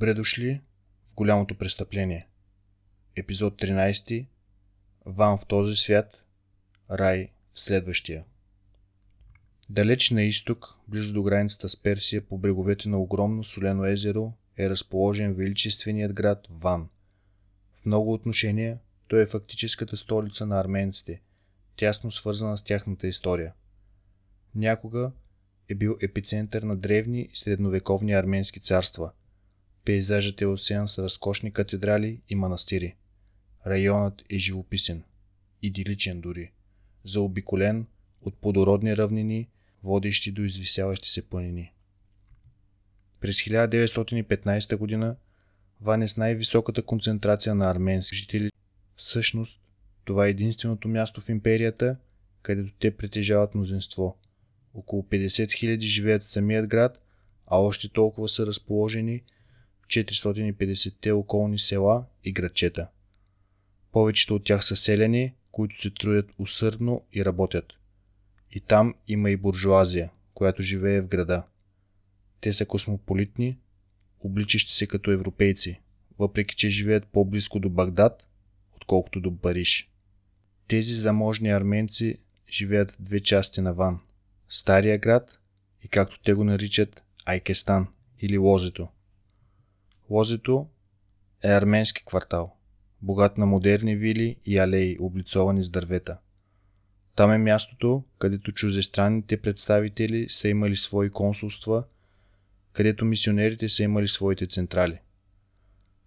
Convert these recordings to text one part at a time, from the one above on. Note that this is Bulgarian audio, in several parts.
добре дошли в голямото престъпление. Епизод 13. Ван в този свят, рай в следващия. Далеч на изток, близо до границата с Персия, по бреговете на огромно солено езеро, е разположен величественият град Ван. В много отношения той е фактическата столица на арменците, тясно свързана с тяхната история. Някога е бил епицентър на древни и средновековни арменски царства – Пейзажът е осеян с разкошни катедрали и манастири. Районът е живописен, идиличен дори, заобиколен от плодородни равнини, водещи до извисяващи се планини. През 1915 г. Ван е с най-високата концентрация на арменски жители. Всъщност, това е единственото място в империята, където те притежават мнозинство. Около 50 000 живеят в самият град, а още толкова са разположени – 450-те околни села и градчета. Повечето от тях са селени, които се трудят усърдно и работят. И там има и буржуазия, която живее в града. Те са космополитни, обличащи се като европейци, въпреки че живеят по-близко до Багдад, отколкото до Париж. Тези заможни арменци живеят в две части на Ван. Стария град и както те го наричат Айкестан или Лозето – Лозето е арменски квартал, богат на модерни вили и алеи, облицовани с дървета. Там е мястото, където чуждестранните представители са имали свои консулства, където мисионерите са имали своите централи.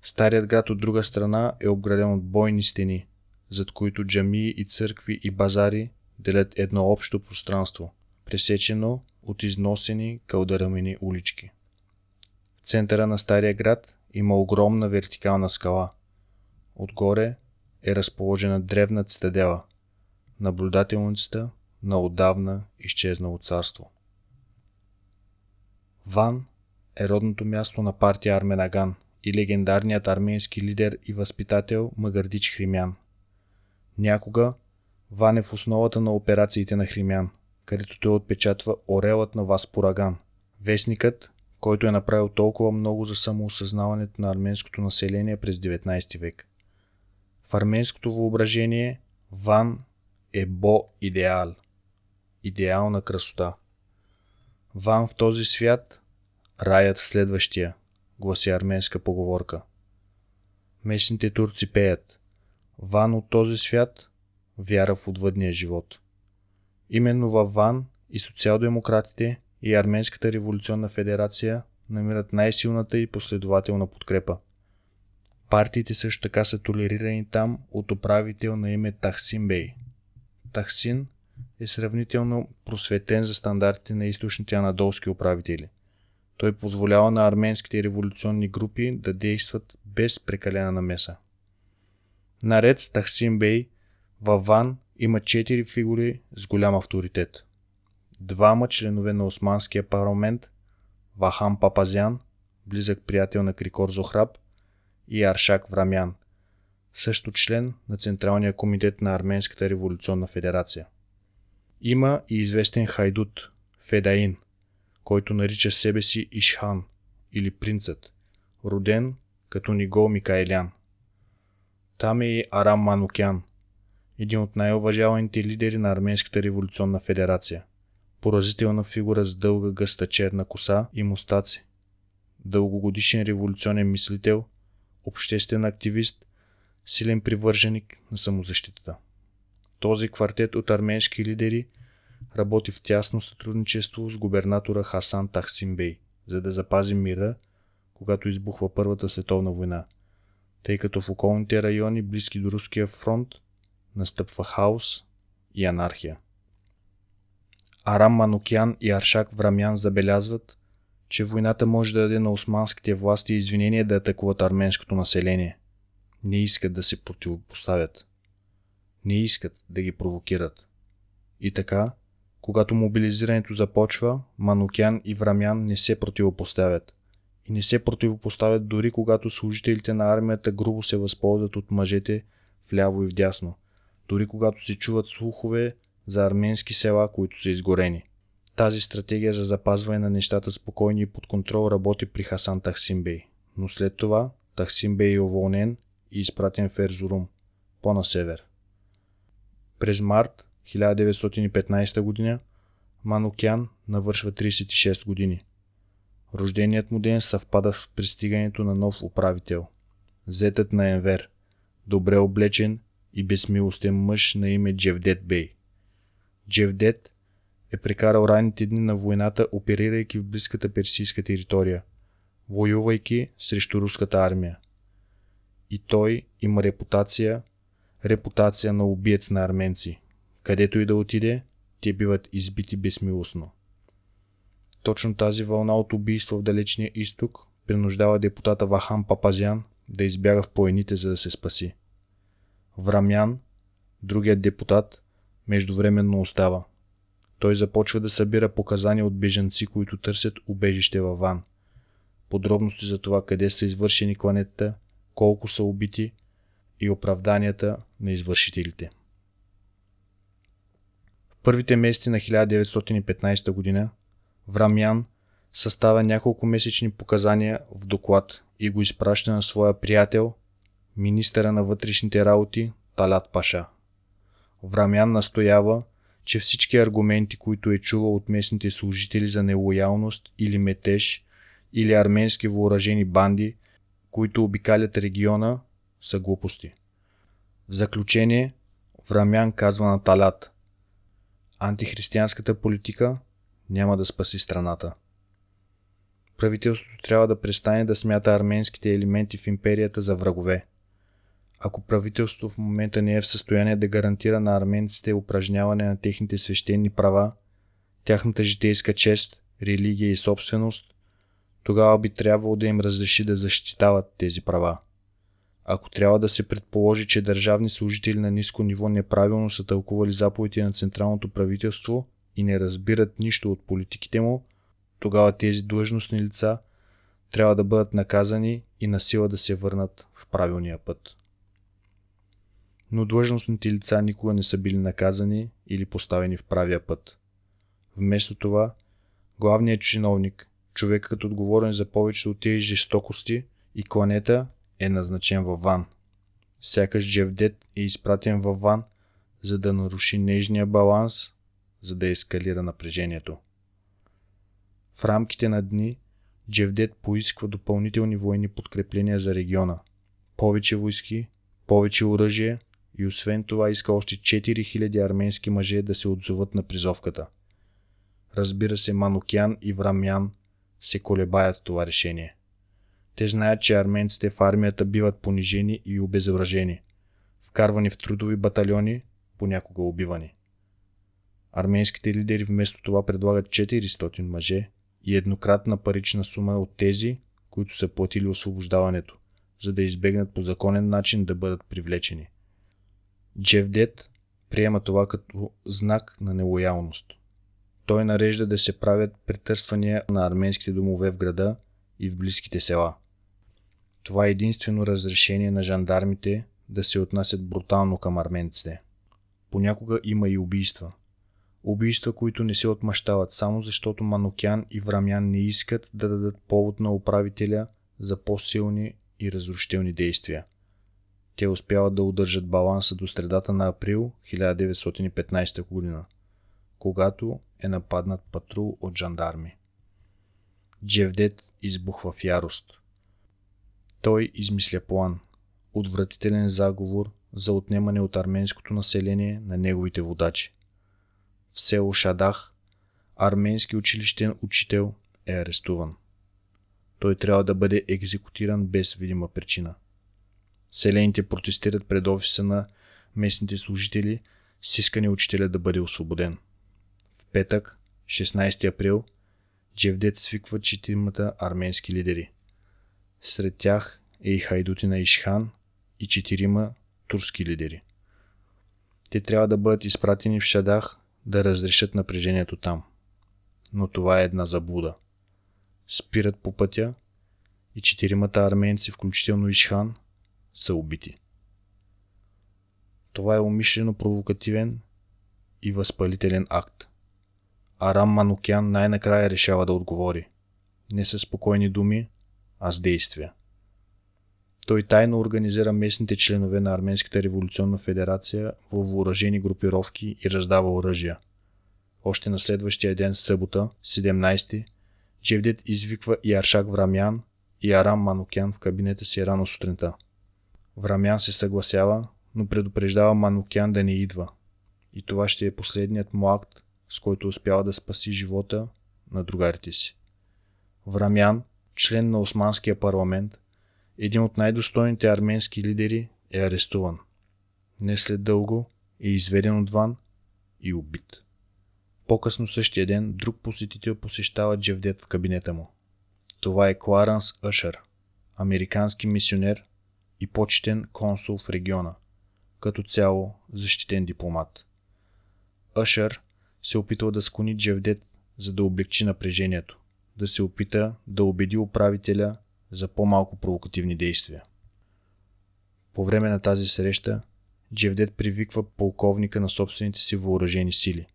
Старият град от друга страна е обграден от бойни стени, зад които джамии и църкви и базари делят едно общо пространство, пресечено от износени кълдарамени улички. Центъра на стария град има огромна вертикална скала. Отгоре е разположена древна цитадела, наблюдателницата на отдавна изчезнало царство. Ван е родното място на партия Арменаган и легендарният арменски лидер и възпитател Магардич Хримян. Някога Ван е в основата на операциите на Хримян, където той отпечатва орелът на Васпораган. Вестникът който е направил толкова много за самоосъзнаването на арменското население през 19 век. В арменското въображение Ван е бо-идеал, идеална красота. Ван в този свят, раят в следващия, гласи арменска поговорка. Местните турци пеят Ван от този свят, вяра в отвъдния живот. Именно във Ван и социал-демократите и Арменската революционна федерация намират най-силната и последователна подкрепа. Партиите също така са толерирани там от управител на име Тахсин Бей. Тахсин е сравнително просветен за стандартите на източните анадолски управители. Той позволява на арменските революционни групи да действат без прекалена намеса. Наред с Тахсин Бей, във Ван има четири фигури с голям авторитет – двама членове на Османския парламент, Вахан Папазян, близък приятел на Крикор Зохраб, и Аршак Врамян, също член на Централния комитет на Арменската революционна федерация. Има и известен хайдут, Федаин, който нарича себе си Ишхан или принцът, роден като Нигол Микаелян. Там е и Арам Манукян, един от най-уважаваните лидери на Арменската революционна федерация – Поразителна фигура с дълга гъста черна коса и мустаци. Дългогодишен революционен мислител, обществен активист, силен привърженик на самозащитата. Този квартет от арменски лидери работи в тясно сътрудничество с губернатора Хасан Тахсимбей, за да запази мира, когато избухва Първата световна война, тъй като в околните райони, близки до руския фронт, настъпва хаос и анархия. Арам Манукян и Аршак Врамян забелязват, че войната може да даде на османските власти извинение да атакуват арменското население. Не искат да се противопоставят. Не искат да ги провокират. И така, когато мобилизирането започва, Манукян и Врамян не се противопоставят. И не се противопоставят дори когато служителите на армията грубо се възползват от мъжете вляво и вдясно. Дори когато се чуват слухове за арменски села, които са изгорени. Тази стратегия за запазване на нещата спокойни и под контрол работи при Хасан Тахсимбей. но след това Тахсим бе и уволнен и изпратен в Ерзурум, по-на север. През март 1915 г. Манукян навършва 36 години. Рожденият му ден съвпада с пристигането на нов управител. Зетът на Енвер, добре облечен и безмилостен мъж на име Джевдет Бей. Джевдет е прекарал ранните дни на войната, оперирайки в близката персийска територия, воювайки срещу руската армия. И той има репутация, репутация на убиец на арменци. Където и да отиде, те биват избити безмилостно. Точно тази вълна от убийства в далечния изток принуждава депутата Вахан Папазян да избяга в поените, за да се спаси. Врамян, другият депутат, междувременно остава. Той започва да събира показания от бежанци, които търсят убежище във Ван. Подробности за това къде са извършени кланетата, колко са убити и оправданията на извършителите. В първите месеци на 1915 г. Врамян съставя няколко месечни показания в доклад и го изпраща на своя приятел, министъра на вътрешните работи Талят Паша. Врамян настоява, че всички аргументи, които е чувал от местните служители за нелоялност или метеж, или арменски въоръжени банди, които обикалят региона, са глупости. В заключение, Врамян казва на Талят Антихристиянската политика няма да спаси страната. Правителството трябва да престане да смята арменските елементи в империята за врагове. Ако правителството в момента не е в състояние да гарантира на арменците упражняване на техните свещени права, тяхната житейска чест, религия и собственост, тогава би трябвало да им разреши да защитават тези права. Ако трябва да се предположи, че държавни служители на ниско ниво неправилно са тълкували заповедите на централното правителство и не разбират нищо от политиките му, тогава тези длъжностни лица трябва да бъдат наказани и на сила да се върнат в правилния път. Но длъжностните лица никога не са били наказани или поставени в правия път. Вместо това, главният чиновник, човекът отговорен за повечето от тези жестокости и кланета е назначен във Ван. Сякаш Джевдет е изпратен във Ван, за да наруши нежния баланс, за да ескалира напрежението. В рамките на дни Джевдет поисква допълнителни военни подкрепления за региона. Повече войски, повече оръжие и освен това иска още 4000 арменски мъже да се отзоват на призовката. Разбира се, Манукян и Врамян се колебаят в това решение. Те знаят, че арменците в армията биват понижени и обезоръжени, вкарвани в трудови батальони, понякога убивани. Арменските лидери вместо това предлагат 400 мъже и еднократна парична сума от тези, които са платили освобождаването, за да избегнат по законен начин да бъдат привлечени. Джевдет приема това като знак на нелоялност. Той нарежда да се правят претърствания на арменските домове в града и в близките села. Това е единствено разрешение на жандармите да се отнасят брутално към арменците. Понякога има и убийства – Убийства, които не се отмъщават, само защото Манокян и Врамян не искат да дадат повод на управителя за по-силни и разрушителни действия. Те успяват да удържат баланса до средата на април 1915 година, когато е нападнат патрул от жандарми. Джевдет избухва в ярост. Той измисля план, отвратителен заговор за отнемане от арменското население на неговите водачи в село Шадах, арменски училищен учител е арестуван. Той трябва да бъде екзекутиран без видима причина. Селените протестират пред офиса на местните служители с искане учителя да бъде освободен. В петък, 16 април, Джевдет свиква четиримата арменски лидери. Сред тях е и Хайдутина Ишхан и четирима турски лидери. Те трябва да бъдат изпратени в Шадах да разрешат напрежението там. Но това е една заблуда. Спират по пътя и четиримата арменци, включително Ишхан, са убити. Това е умишлено провокативен и възпалителен акт. Арам Манукян най-накрая решава да отговори. Не с спокойни думи, а с действия. Той тайно организира местните членове на Арменската революционна федерация в въоръжени групировки и раздава оръжия. Още на следващия ден, събота, 17 Джевдет извиква и Аршак Врамян и Арам Манукян в кабинета си рано сутринта. Врамян се съгласява, но предупреждава Манукян да не идва. И това ще е последният му акт, с който успява да спаси живота на другарите си. Врамян, член на Османския парламент, един от най-достойните арменски лидери, е арестуван. Не след дълго е изведен отвън и убит. По-късно същия ден друг посетител посещава Джевдет в кабинета му. Това е Кларанс Ашър, американски мисионер и почетен консул в региона, като цяло защитен дипломат. Ашър се опитва да склони Джевдет, за да облегчи напрежението, да се опита да убеди управителя за по-малко провокативни действия. По време на тази среща Джевдет привиква полковника на собствените си въоръжени сили.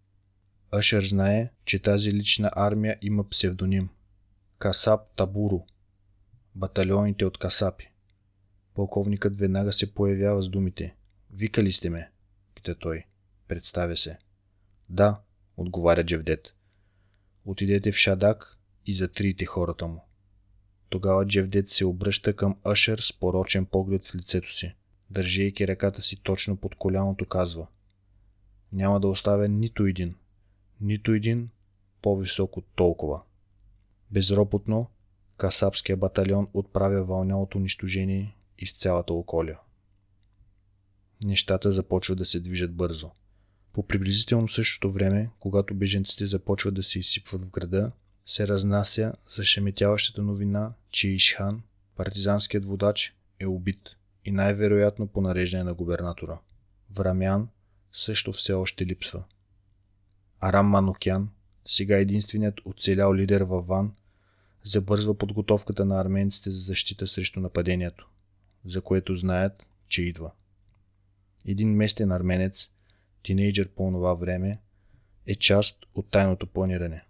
Ашер знае, че тази лична армия има псевдоним – Касап Табуру – батальоните от Касапи. Полковникът веднага се появява с думите «Викали сте ме?» – пита той. Представя се. «Да», отговаря Джевдет. Отидете в Шадак и затрите хората му. Тогава Джевдет се обръща към Ашер с порочен поглед в лицето си. Държейки ръката си точно под коляното казва Няма да оставя нито един, нито един по-високо толкова. Безропотно Касапския батальон отправя вълня от унищожение из цялата околя. Нещата започват да се движат бързо. По приблизително същото време, когато беженците започват да се изсипват в града, се разнася зашеметяващата новина, че Ишхан, партизанският водач, е убит и най-вероятно по нареждане на губернатора. Врамян също все още липсва. Арам Манокян, сега единственият оцелял лидер във Ван, забързва подготовката на арменците за защита срещу нападението, за което знаят, че идва. Един местен арменец, тинейджър по това време, е част от тайното планиране.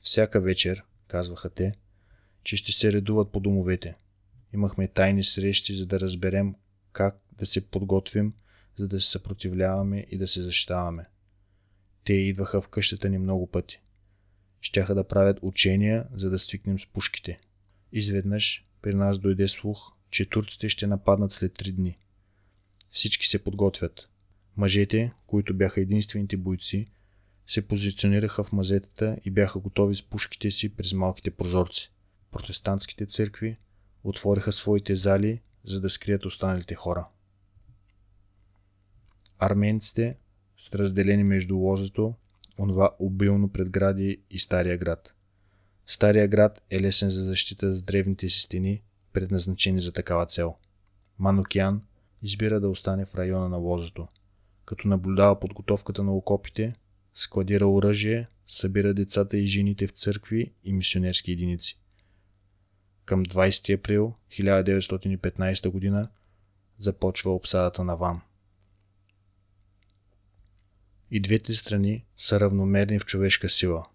Всяка вечер, казваха те, че ще се редуват по домовете. Имахме тайни срещи, за да разберем как да се подготвим, за да се съпротивляваме и да се защитаваме. Те идваха в къщата ни много пъти. Щяха да правят учения, за да свикнем с пушките. Изведнъж при нас дойде слух, че турците ще нападнат след три дни. Всички се подготвят. Мъжете, които бяха единствените бойци, се позиционираха в мазетата и бяха готови с пушките си през малките прозорци. Протестантските църкви отвориха своите зали, за да скрият останалите хора. Арменците с разделени между лозето, онова обилно предгради и Стария град. Стария град е лесен за защита с древните си стени, предназначени за такава цел. Манокян избира да остане в района на лозето. Като наблюдава подготовката на окопите, складира оръжие, събира децата и жените в църкви и мисионерски единици. Към 20 април 1915 г. започва обсадата на Ван. И двете страни са равномерни в човешка сила,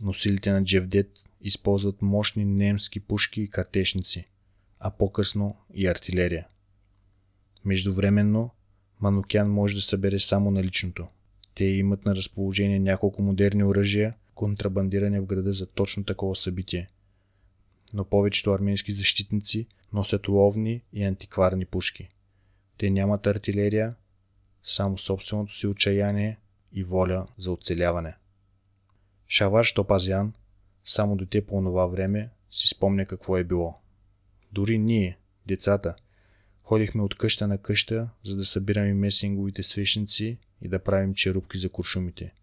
но силите на Джевдет използват мощни немски пушки и картешници, а по-късно и артилерия. Междувременно Манукян може да събере само наличното – те имат на разположение няколко модерни оръжия, контрабандирани в града за точно такова събитие. Но повечето армейски защитници носят ловни и антикварни пушки. Те нямат артилерия, само собственото си отчаяние и воля за оцеляване. Шавар Топазян, само дете по това време, си спомня какво е било. Дори ние, децата, ходихме от къща на къща, за да събираме месинговите свещници и да правим черупки за куршумите.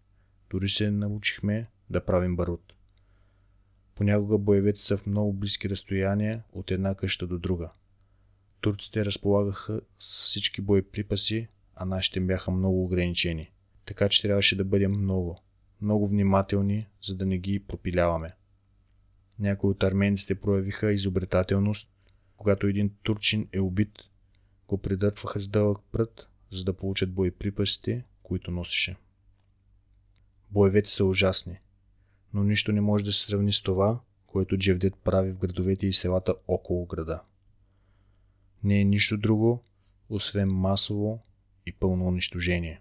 Дори се научихме да правим барут. Понякога боевете са в много близки разстояния от една къща до друга. Турците разполагаха с всички боеприпаси, а нашите бяха много ограничени. Така че трябваше да бъдем много, много внимателни, за да не ги пропиляваме. Някои от арменците проявиха изобретателност. Когато един турчин е убит, го придърпваха с дълъг прът, за да получат боеприпасите, които носеше. Боевете са ужасни, но нищо не може да се сравни с това, което Джевдет прави в градовете и селата около града. не е нищо друго, освен масово и пълно унищожение.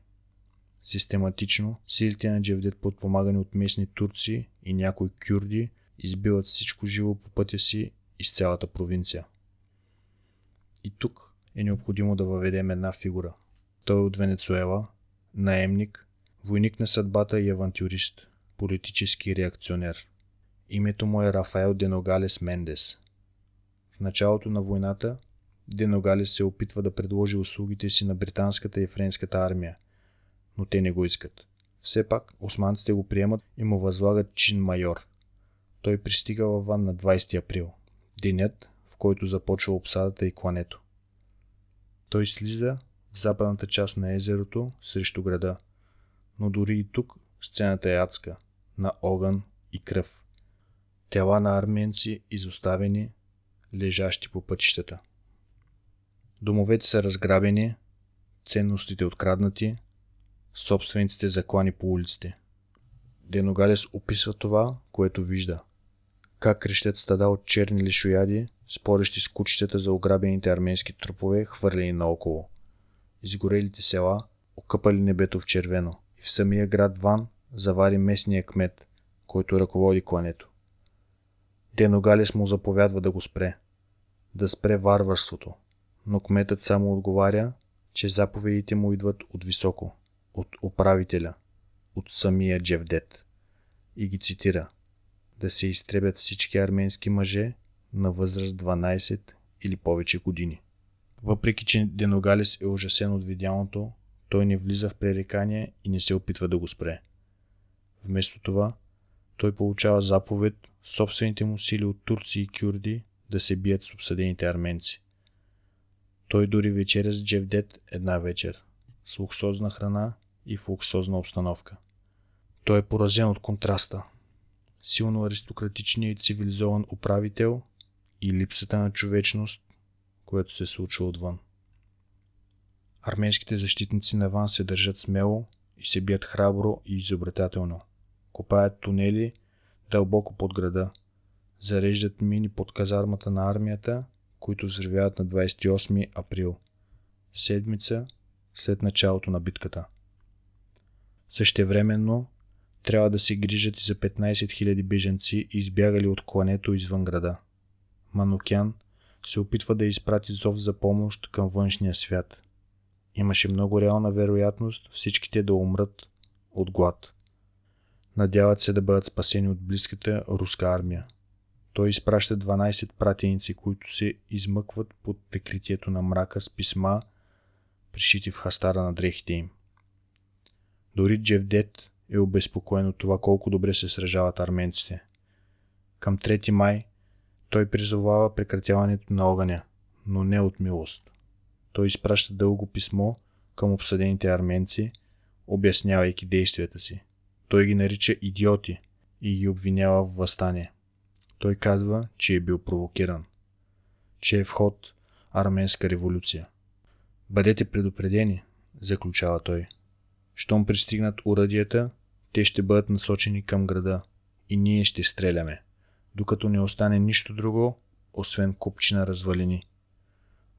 Систематично силите на Джевдет, подпомагани от местни турци и някои кюрди, избиват всичко живо по пътя си из цялата провинция. И тук е необходимо да въведем една фигура. Той е от Венецуела, наемник, войник на съдбата и авантюрист, политически реакционер. Името му е Рафаел Деногалес Мендес. В началото на войната Деногалес се опитва да предложи услугите си на британската и френската армия, но те не го искат. Все пак османците го приемат и му възлагат чин майор. Той пристига във Ван на 20 април, денят, в който започва обсадата и клането. Той слиза в западната част на езерото срещу града, но дори и тук сцената е адска, на огън и кръв. Тела на арменци изоставени, лежащи по пътищата. Домовете са разграбени, ценностите откраднати, собствениците заклани по улиците. Деногалес описва това, което вижда. Как крещят стада от черни лишояди, спорещи с кучетата за ограбените арменски трупове, хвърлени наоколо. Изгорелите села, окъпали небето в червено. И в самия град Ван завари местния кмет, който ръководи клането. Деногалес му заповядва да го спре. Да спре варварството. Но кметът само отговаря, че заповедите му идват от високо, от управителя, от самия Джевдет. И ги цитира. Да се изтребят всички арменски мъже на възраст 12 или повече години. Въпреки, че Деногалис е ужасен от видяното, той не влиза в пререкание и не се опитва да го спре. Вместо това, той получава заповед собствените му сили от турци и кюрди да се бият с обсъдените арменци. Той дори вечеря с Джевдет една вечер, с луксозна храна и в луксозна обстановка. Той е поразен от контраста. Силно аристократичният и цивилизован управител и липсата на човечност, което се случва отвън. Арменските защитници на Ван се държат смело и се бият храбро и изобретателно. Копаят тунели дълбоко под града, зареждат мини под казармата на армията, които взривяват на 28 април, седмица след началото на битката. Същевременно трябва да се грижат и за 15 000 беженци, избягали от клането извън града. Манукян се опитва да изпрати зов за помощ към външния свят. Имаше много реална вероятност всичките да умрат от глад. Надяват се да бъдат спасени от близката руска армия. Той изпраща 12 пратеници, които се измъкват под прикритието на мрака с писма, пришити в хастара на дрехите им. Дори Джевдет е обезпокоен от това колко добре се сражават арменците. Към 3 май той призовава прекратяването на огъня, но не от милост. Той изпраща дълго писмо към обсъдените арменци, обяснявайки действията си. Той ги нарича идиоти и ги обвинява в възстание. Той казва, че е бил провокиран, че е в ход арменска революция. Бъдете предупредени, заключава той. Щом пристигнат уръдията, те ще бъдат насочени към града и ние ще стреляме, докато не остане нищо друго, освен купчина развалини.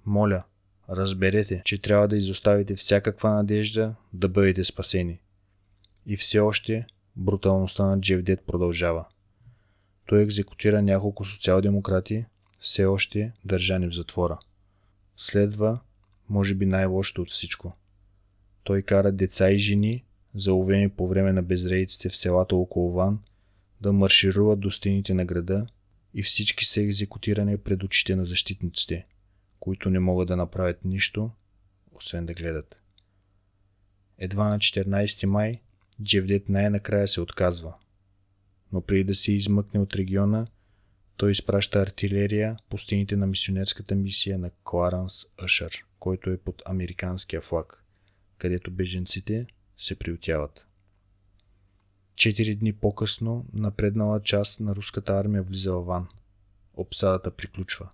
Моля, разберете, че трябва да изоставите всякаква надежда да бъдете спасени. И все още бруталността на Джевдет продължава. Той екзекутира няколко социал-демократи, все още държани в затвора. Следва, може би най-лошото от всичко. Той кара деца и жени, заловени по време на безрейците в селата около Ван, да маршируват до стените на града и всички са екзекутирани пред очите на защитниците, които не могат да направят нищо, освен да гледат. Едва на 14 май Джевдет най-накрая се отказва. Но преди да се измъкне от региона, той изпраща артилерия по стените на мисионерската мисия на Кларанс Ашър, който е под американския флаг, където беженците се приютяват. Четири дни по-късно напреднала част на руската армия влиза в Ван. Обсадата приключва.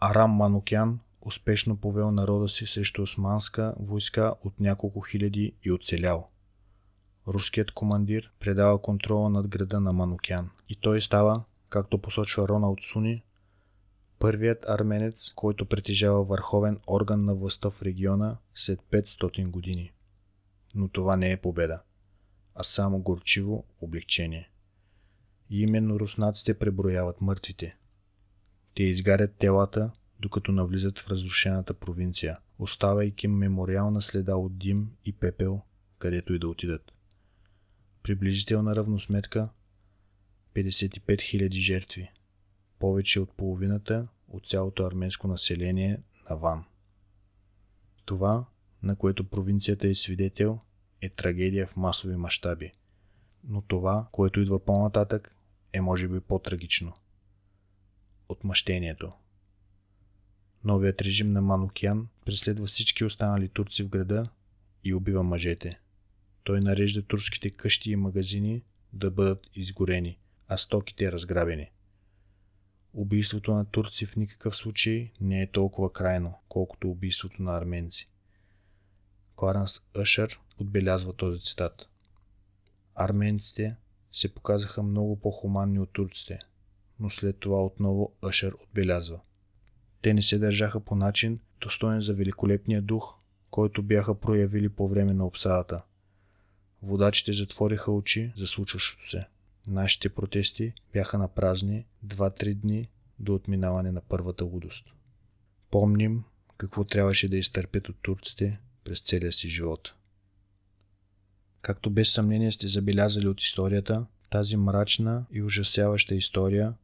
Арам Манукян успешно повел народа си срещу османска войска от няколко хиляди и оцелял. Руският командир предава контрола над града на Манукян и той става, както посочва Роналд Суни, Първият арменец, който притежава върховен орган на властта в региона след 500 години. Но това не е победа, а само горчиво облегчение. И именно руснаците преброяват мъртвите. Те изгарят телата, докато навлизат в разрушената провинция, оставайки мемориална следа от дим и пепел, където и да отидат. Приблизителна равносметка 55 000 жертви, повече от половината от цялото арменско население на Ван. Това, на което провинцията е свидетел, е трагедия в масови мащаби. Но това, което идва по-нататък, е може би по-трагично. Отмъщението. Новият режим на Манукян преследва всички останали турци в града и убива мъжете. Той нарежда турските къщи и магазини да бъдат изгорени, а стоките разграбени. Убийството на турци в никакъв случай не е толкова крайно, колкото убийството на арменци. КларенсЪшър отбелязва този цитат. Арменците се показаха много по-хуманни от турците, но след това отново Ашер отбелязва. Те не се държаха по начин, достоен за великолепния дух, който бяха проявили по време на обсадата. Водачите затвориха очи за случващото се. Нашите протести бяха на празни 2-3 дни до отминаване на първата лудост. Помним какво трябваше да изтърпят от турците през целия си живот. Както без съмнение сте забелязали от историята, тази мрачна и ужасяваща история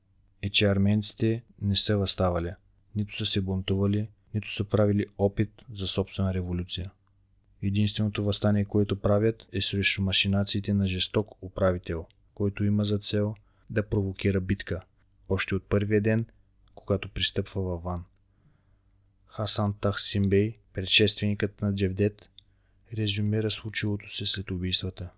е, че арменците не са възставали, нито са се бунтували, нито са правили опит за собствена революция. Единственото възстание, което правят е срещу машинациите на жесток управител, който има за цел да провокира битка, още от първия ден, когато пристъпва във Ван. Хасан Тахсимбей, предшественикът на Джевдет, резюмира случилото се след убийствата.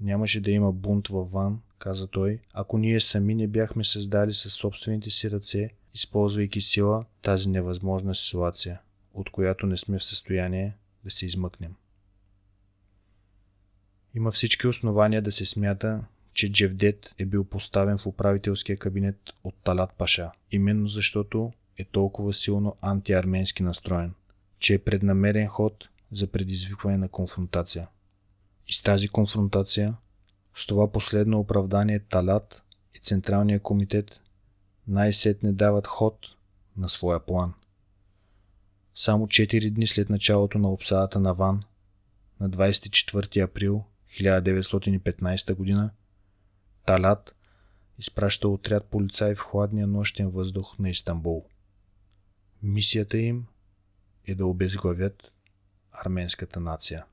Нямаше да има бунт във Ван, каза той, ако ние сами не бяхме създали със собствените си ръце, използвайки сила тази невъзможна ситуация, от която не сме в състояние да се измъкнем. Има всички основания да се смята, че Джевдет е бил поставен в управителския кабинет от Талат Паша, именно защото е толкова силно антиарменски настроен, че е преднамерен ход за предизвикване на конфронтация. И с тази конфронтация, с това последно оправдание Талат и Централния комитет най-сетне дават ход на своя план. Само 4 дни след началото на обсадата на Ван, на 24 април 1915 г., Талат изпраща отряд полицаи в хладния нощен въздух на Истанбул. Мисията им е да обезглавят арменската нация.